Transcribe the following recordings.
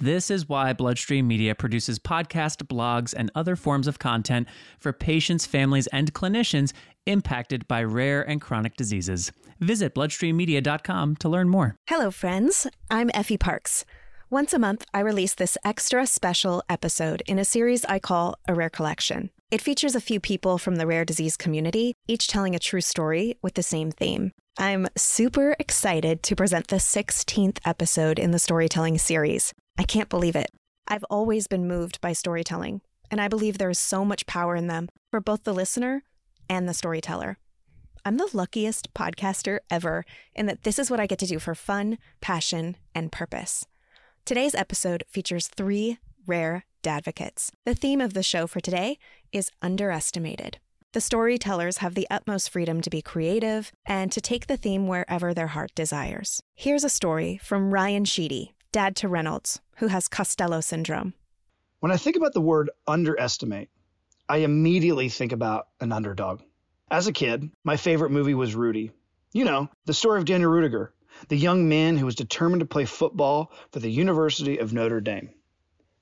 This is why Bloodstream Media produces podcast, blogs, and other forms of content for patients, families, and clinicians impacted by rare and chronic diseases. Visit bloodstreammedia.com to learn more. Hello, friends. I'm Effie Parks. Once a month, I release this extra special episode in a series I call A Rare Collection. It features a few people from the rare disease community, each telling a true story with the same theme. I'm super excited to present the 16th episode in the storytelling series. I can't believe it. I've always been moved by storytelling, and I believe there is so much power in them for both the listener and the storyteller. I'm the luckiest podcaster ever in that this is what I get to do for fun, passion, and purpose. Today's episode features three rare dadvocates. The theme of the show for today is underestimated. The storytellers have the utmost freedom to be creative and to take the theme wherever their heart desires. Here's a story from Ryan Sheedy, dad to Reynolds, who has Costello syndrome. When I think about the word underestimate, I immediately think about an underdog. As a kid, my favorite movie was Rudy. You know, the story of Daniel Ruettiger, the young man who was determined to play football for the University of Notre Dame.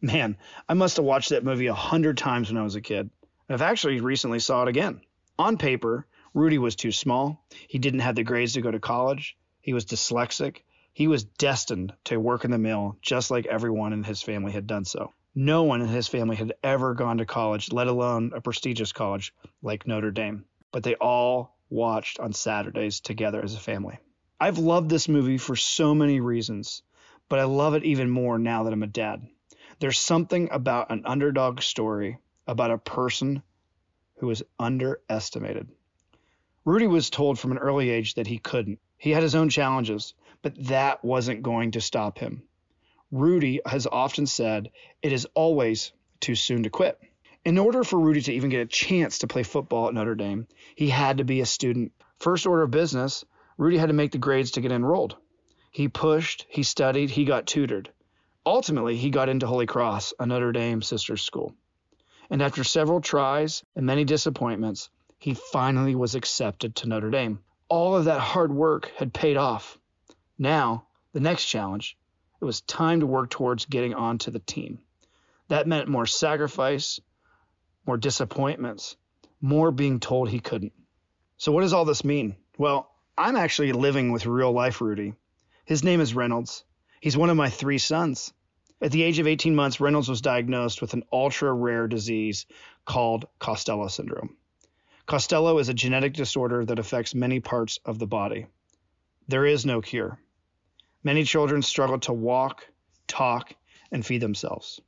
Man, I must have watched that movie a hundred times when I was a kid. I've actually recently saw it again. On paper, Rudy was too small. He didn't have the grades to go to college. He was dyslexic. He was destined to work in the mill just like everyone in his family had done so. No one in his family had ever gone to college, let alone a prestigious college like Notre Dame. But they all watched on Saturdays together as a family. I've loved this movie for so many reasons, but I love it even more now that I'm a dad. There's something about an underdog story about a person who is underestimated. Rudy was told from an early age that he couldn't. He had his own challenges, but that wasn't going to stop him. Rudy has often said it is always too soon to quit. In order for Rudy to even get a chance to play football at Notre Dame, he had to be a student. First order of business, Rudy had to make the grades to get enrolled. He pushed, he studied, he got tutored. Ultimately, he got into Holy Cross, a Notre Dame sister school. And after several tries and many disappointments, he finally was accepted to Notre Dame. All of that hard work had paid off. Now, the next challenge, it was time to work towards getting onto the team. That meant more sacrifice, more disappointments, more being told he couldn't. So, what does all this mean? Well, I'm actually living with real life Rudy. His name is Reynolds. He's one of my three sons. At the age of 18 months, Reynolds was diagnosed with an ultra rare disease called Costello syndrome. Costello is a genetic disorder that affects many parts of the body. There is no cure. Many children struggle to walk, talk, and feed themselves.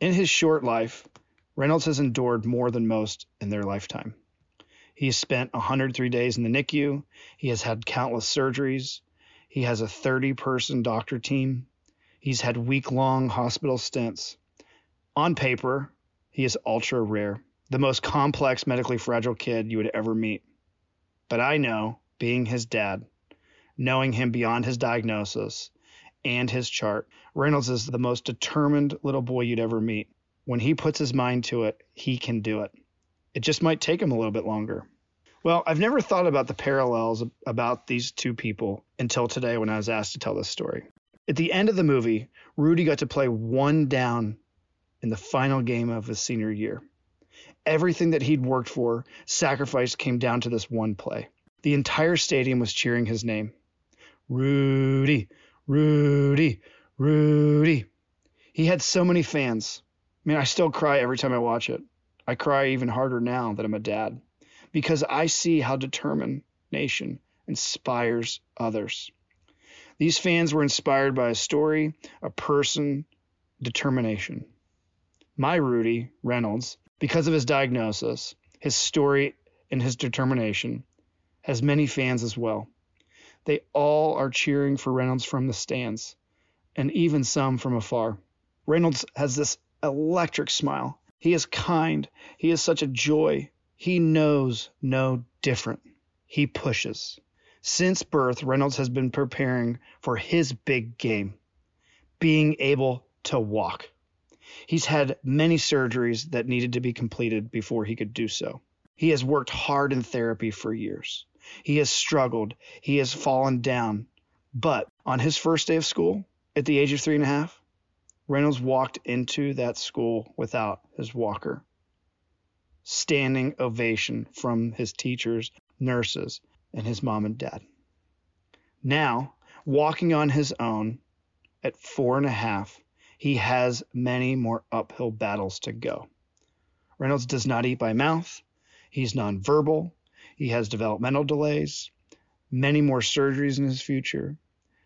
In his short life, Reynolds has endured more than most in their lifetime. He has spent 103 days in the NICU. He has had countless surgeries. He has a 30 person doctor team. He's had week long hospital stints. On paper, he is ultra rare, the most complex medically fragile kid you would ever meet. But I know, being his dad, knowing him beyond his diagnosis and his chart. Reynolds is the most determined little boy you'd ever meet. When he puts his mind to it, he can do it. It just might take him a little bit longer. Well, I've never thought about the parallels about these two people until today when I was asked to tell this story. At the end of the movie, Rudy got to play one down in the final game of his senior year. Everything that he'd worked for, sacrificed, came down to this one play. The entire stadium was cheering his name. Rudy, Rudy, Rudy. He had so many fans. I mean, I still cry every time I watch it. I cry even harder now that I'm a dad. because I see how determination inspires others. These fans were inspired by a story, a person, determination. My Rudy Reynolds, because of his diagnosis, his story, and his determination, has many fans as well. They all are cheering for Reynolds from the stands, and even some from afar. Reynolds has this electric smile. He is kind. He is such a joy. He knows no different. He pushes. Since birth, Reynolds has been preparing for his big game being able to walk. He's had many surgeries that needed to be completed before he could do so. He has worked hard in therapy for years. He has struggled. He has fallen down. But on his first day of school, at the age of three and a half, Reynolds walked into that school without his walker. Standing ovation from his teachers, nurses, and his mom and dad. Now, walking on his own at four and a half, he has many more uphill battles to go. Reynolds does not eat by mouth. He's nonverbal. He has developmental delays, many more surgeries in his future.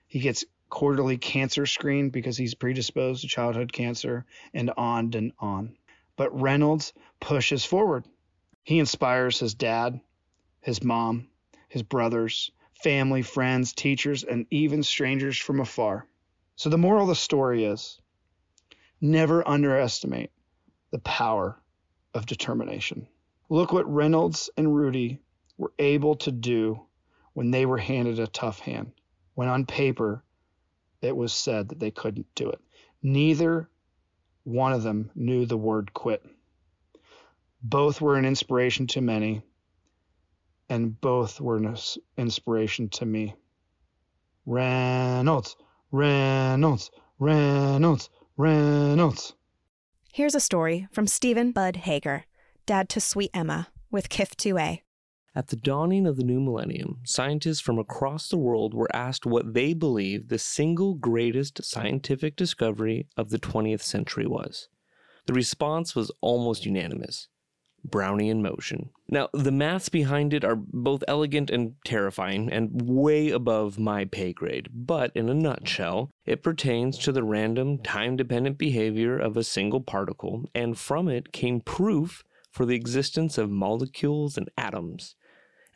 He gets quarterly cancer screened because he's predisposed to childhood cancer, and on and on. But Reynolds pushes forward. He inspires his dad, his mom, his brothers, family, friends, teachers, and even strangers from afar. So the moral of the story is never underestimate the power of determination. Look what Reynolds and Rudy were able to do when they were handed a tough hand, when on paper it was said that they couldn't do it. Neither one of them knew the word quit. Both were an inspiration to many, and both were an inspiration to me. Reynolds, Reynolds, Reynolds, Reynolds. Here's a story from Stephen Bud Hager, dad to sweet Emma, with KIF2A. At the dawning of the new millennium, scientists from across the world were asked what they believed the single greatest scientific discovery of the 20th century was. The response was almost unanimous Brownian motion. Now, the maths behind it are both elegant and terrifying, and way above my pay grade, but in a nutshell, it pertains to the random, time dependent behavior of a single particle, and from it came proof for the existence of molecules and atoms.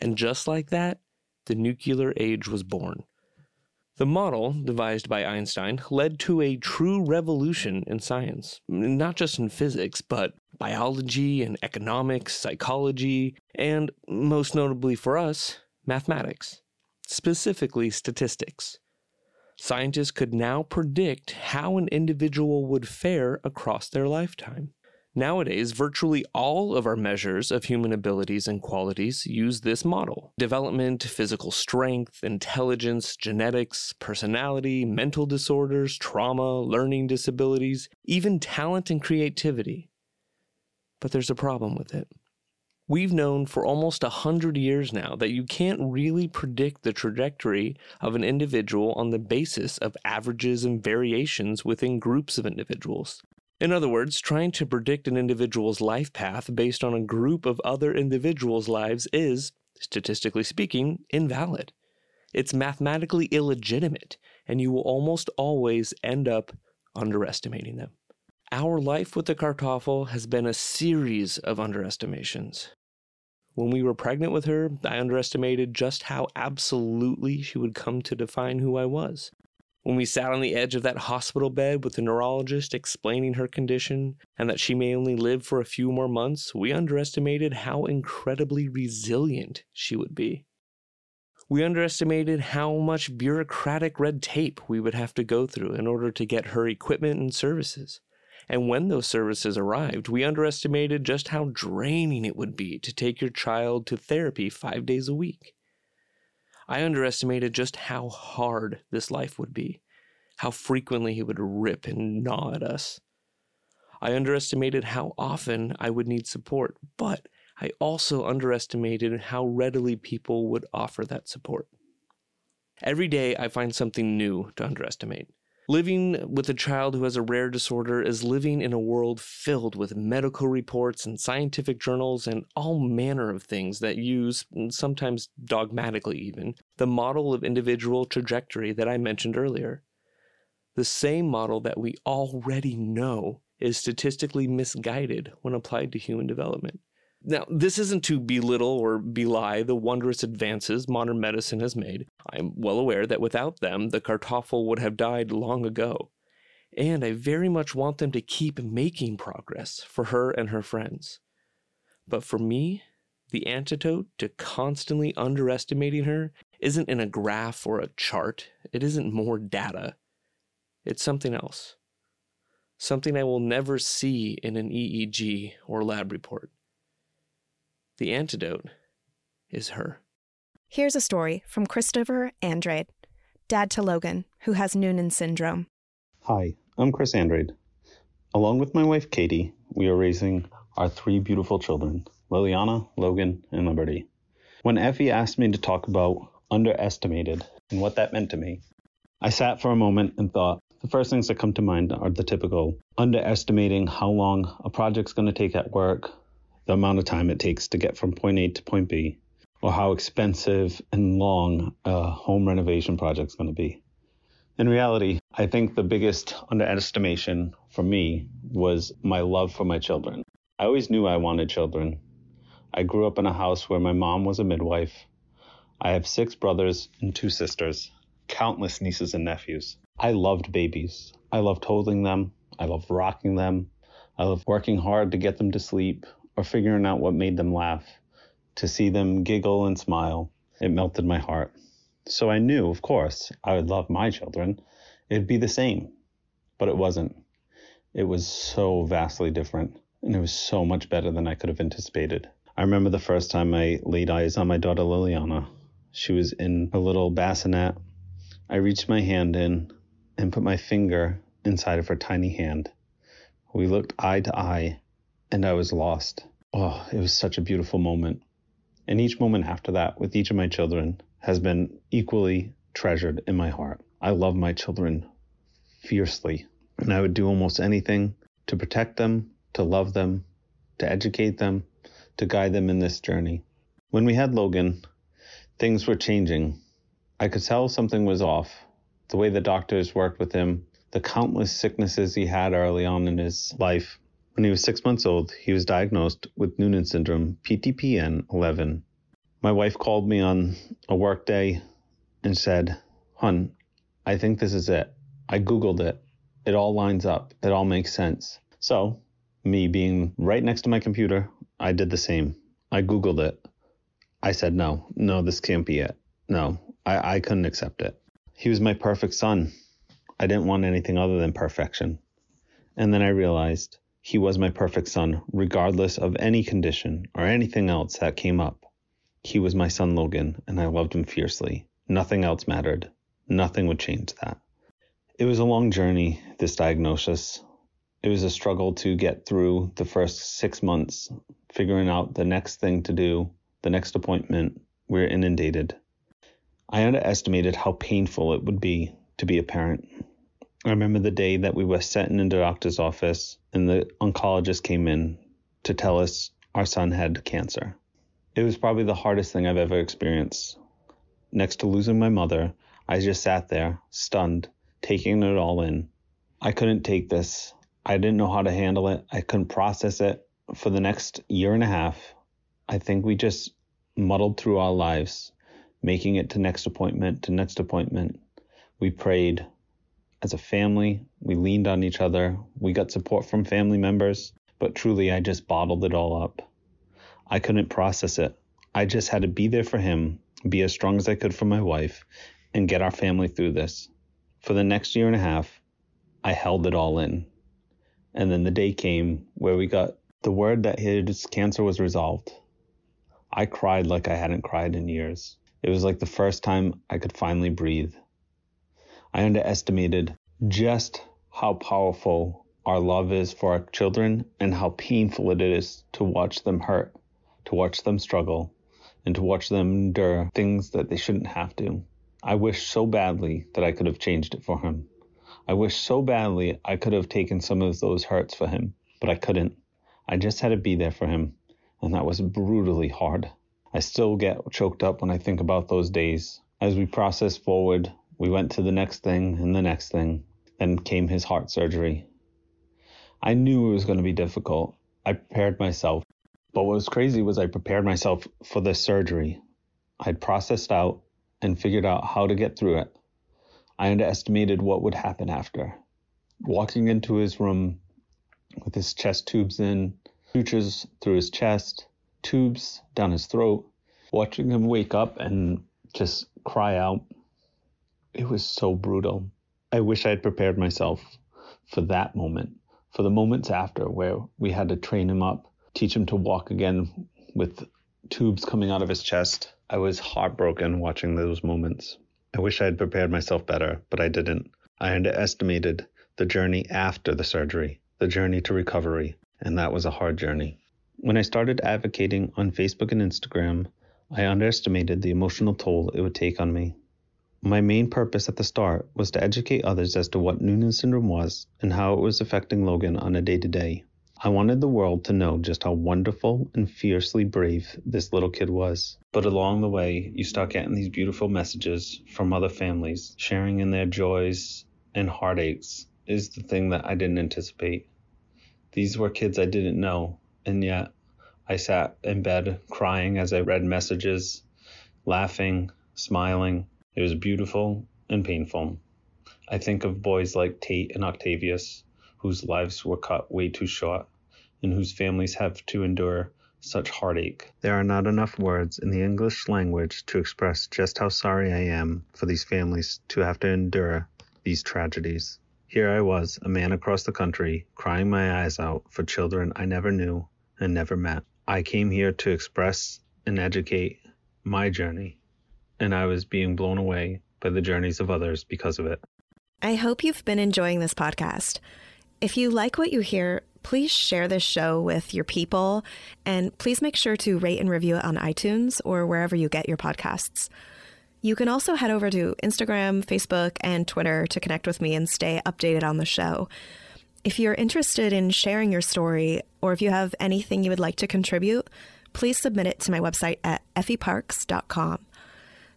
And just like that, the nuclear age was born. The model, devised by Einstein, led to a true revolution in science, not just in physics, but biology and economics, psychology, and most notably for us, mathematics, specifically statistics. Scientists could now predict how an individual would fare across their lifetime. Nowadays, virtually all of our measures of human abilities and qualities use this model development, physical strength, intelligence, genetics, personality, mental disorders, trauma, learning disabilities, even talent and creativity. But there's a problem with it. We've known for almost a hundred years now that you can't really predict the trajectory of an individual on the basis of averages and variations within groups of individuals. In other words, trying to predict an individual's life path based on a group of other individuals' lives is, statistically speaking, invalid. It's mathematically illegitimate, and you will almost always end up underestimating them. Our life with the Kartoffel has been a series of underestimations. When we were pregnant with her, I underestimated just how absolutely she would come to define who I was. When we sat on the edge of that hospital bed with the neurologist explaining her condition and that she may only live for a few more months, we underestimated how incredibly resilient she would be. We underestimated how much bureaucratic red tape we would have to go through in order to get her equipment and services. And when those services arrived, we underestimated just how draining it would be to take your child to therapy five days a week. I underestimated just how hard this life would be, how frequently he would rip and gnaw at us. I underestimated how often I would need support, but I also underestimated how readily people would offer that support. Every day I find something new to underestimate. Living with a child who has a rare disorder is living in a world filled with medical reports and scientific journals and all manner of things that use, sometimes dogmatically even, the model of individual trajectory that I mentioned earlier. The same model that we already know is statistically misguided when applied to human development. Now, this isn't to belittle or belie the wondrous advances modern medicine has made. I'm well aware that without them, the Kartoffel would have died long ago. And I very much want them to keep making progress for her and her friends. But for me, the antidote to constantly underestimating her isn't in a graph or a chart, it isn't more data. It's something else. Something I will never see in an EEG or lab report. The antidote is her. Here's a story from Christopher Andrade, dad to Logan, who has Noonan syndrome. Hi, I'm Chris Andrade. Along with my wife Katie, we are raising our three beautiful children, Liliana, Logan, and Liberty. When Effie asked me to talk about underestimated and what that meant to me, I sat for a moment and thought, the first things that come to mind are the typical underestimating how long a project's going to take at work, the amount of time it takes to get from point A to point B, or how expensive and long a home renovation project is going to be. In reality, I think the biggest underestimation for me was my love for my children. I always knew I wanted children. I grew up in a house where my mom was a midwife. I have six brothers and two sisters, countless nieces and nephews. I loved babies. I loved holding them. I loved rocking them. I loved working hard to get them to sleep or figuring out what made them laugh. To see them giggle and smile, it melted my heart. So I knew, of course, I would love my children. It'd be the same. But it wasn't. It was so vastly different, and it was so much better than I could have anticipated. I remember the first time I laid eyes on my daughter Liliana. She was in a little bassinet. I reached my hand in and put my finger inside of her tiny hand. We looked eye to eye, and I was lost. Oh, it was such a beautiful moment. And each moment after that, with each of my children, has been equally treasured in my heart. I love my children fiercely, and I would do almost anything to protect them, to love them, to educate them, to guide them in this journey. When we had Logan, things were changing. I could tell something was off. The way the doctors worked with him, the countless sicknesses he had early on in his life, when he was six months old, he was diagnosed with Noonan syndrome, PTPN 11. My wife called me on a work day and said, Hun, I think this is it. I Googled it. It all lines up. It all makes sense. So, me being right next to my computer, I did the same. I Googled it. I said, no, no, this can't be it. No, I, I couldn't accept it. He was my perfect son. I didn't want anything other than perfection. And then I realized he was my perfect son, regardless of any condition or anything else that came up. He was my son Logan, and I loved him fiercely. Nothing else mattered. Nothing would change that. It was a long journey, this diagnosis. It was a struggle to get through the first six months, figuring out the next thing to do, the next appointment. We're inundated. I underestimated how painful it would be to be a parent. I remember the day that we were sitting in the doctor's office and the oncologist came in to tell us our son had cancer. It was probably the hardest thing I've ever experienced. Next to losing my mother, I just sat there, stunned, taking it all in. I couldn't take this. I didn't know how to handle it. I couldn't process it. For the next year and a half, I think we just muddled through our lives, making it to next appointment to next appointment. We prayed, as a family. We leaned on each other. We got support from family members, but truly, I just bottled it all up. I couldn't process it. I just had to be there for him, be as strong as I could for my wife, and get our family through this. For the next year and a half, I held it all in. And then the day came where we got the word that his cancer was resolved. I cried like I hadn't cried in years. It was like the first time I could finally breathe. I underestimated just how powerful our love is for our children and how painful it is to watch them hurt, to watch them struggle, and to watch them endure things that they shouldn't have to. I wish so badly that I could have changed it for him. I wish so badly I could have taken some of those hurts for him, but I couldn't. I just had to be there for him, and that was brutally hard. I still get choked up when I think about those days. As we process forward, we went to the next thing and the next thing. Then came his heart surgery. I knew it was going to be difficult. I prepared myself. But what was crazy was I prepared myself for the surgery. I'd processed out and figured out how to get through it. I underestimated what would happen after. Walking into his room with his chest tubes in, sutures through his chest, tubes down his throat, watching him wake up and just cry out. It was so brutal. I wish I had prepared myself for that moment, for the moments after where we had to train him up, teach him to walk again with tubes coming out of his chest. I was heartbroken watching those moments. I wish I had prepared myself better, but I didn't. I underestimated the journey after the surgery, the journey to recovery, and that was a hard journey. When I started advocating on Facebook and Instagram, I underestimated the emotional toll it would take on me. My main purpose at the start was to educate others as to what Noonan syndrome was and how it was affecting Logan on a day to day. I wanted the world to know just how wonderful and fiercely brave this little kid was. But along the way, you start getting these beautiful messages from other families, sharing in their joys and heartaches is the thing that I didn't anticipate. These were kids I didn't know, and yet I sat in bed crying as I read messages, laughing, smiling. It was beautiful and painful. I think of boys like Tate and Octavius, whose lives were cut way too short and whose families have to endure such heartache. There are not enough words in the English language to express just how sorry I am for these families to have to endure these tragedies. Here I was, a man across the country, crying my eyes out for children I never knew and never met. I came here to express and educate my journey, and I was being blown away by the journeys of others because of it. I hope you've been enjoying this podcast. If you like what you hear, please share this show with your people and please make sure to rate and review it on iTunes or wherever you get your podcasts. You can also head over to Instagram, Facebook, and Twitter to connect with me and stay updated on the show. If you're interested in sharing your story or if you have anything you would like to contribute, please submit it to my website at effieparks.com.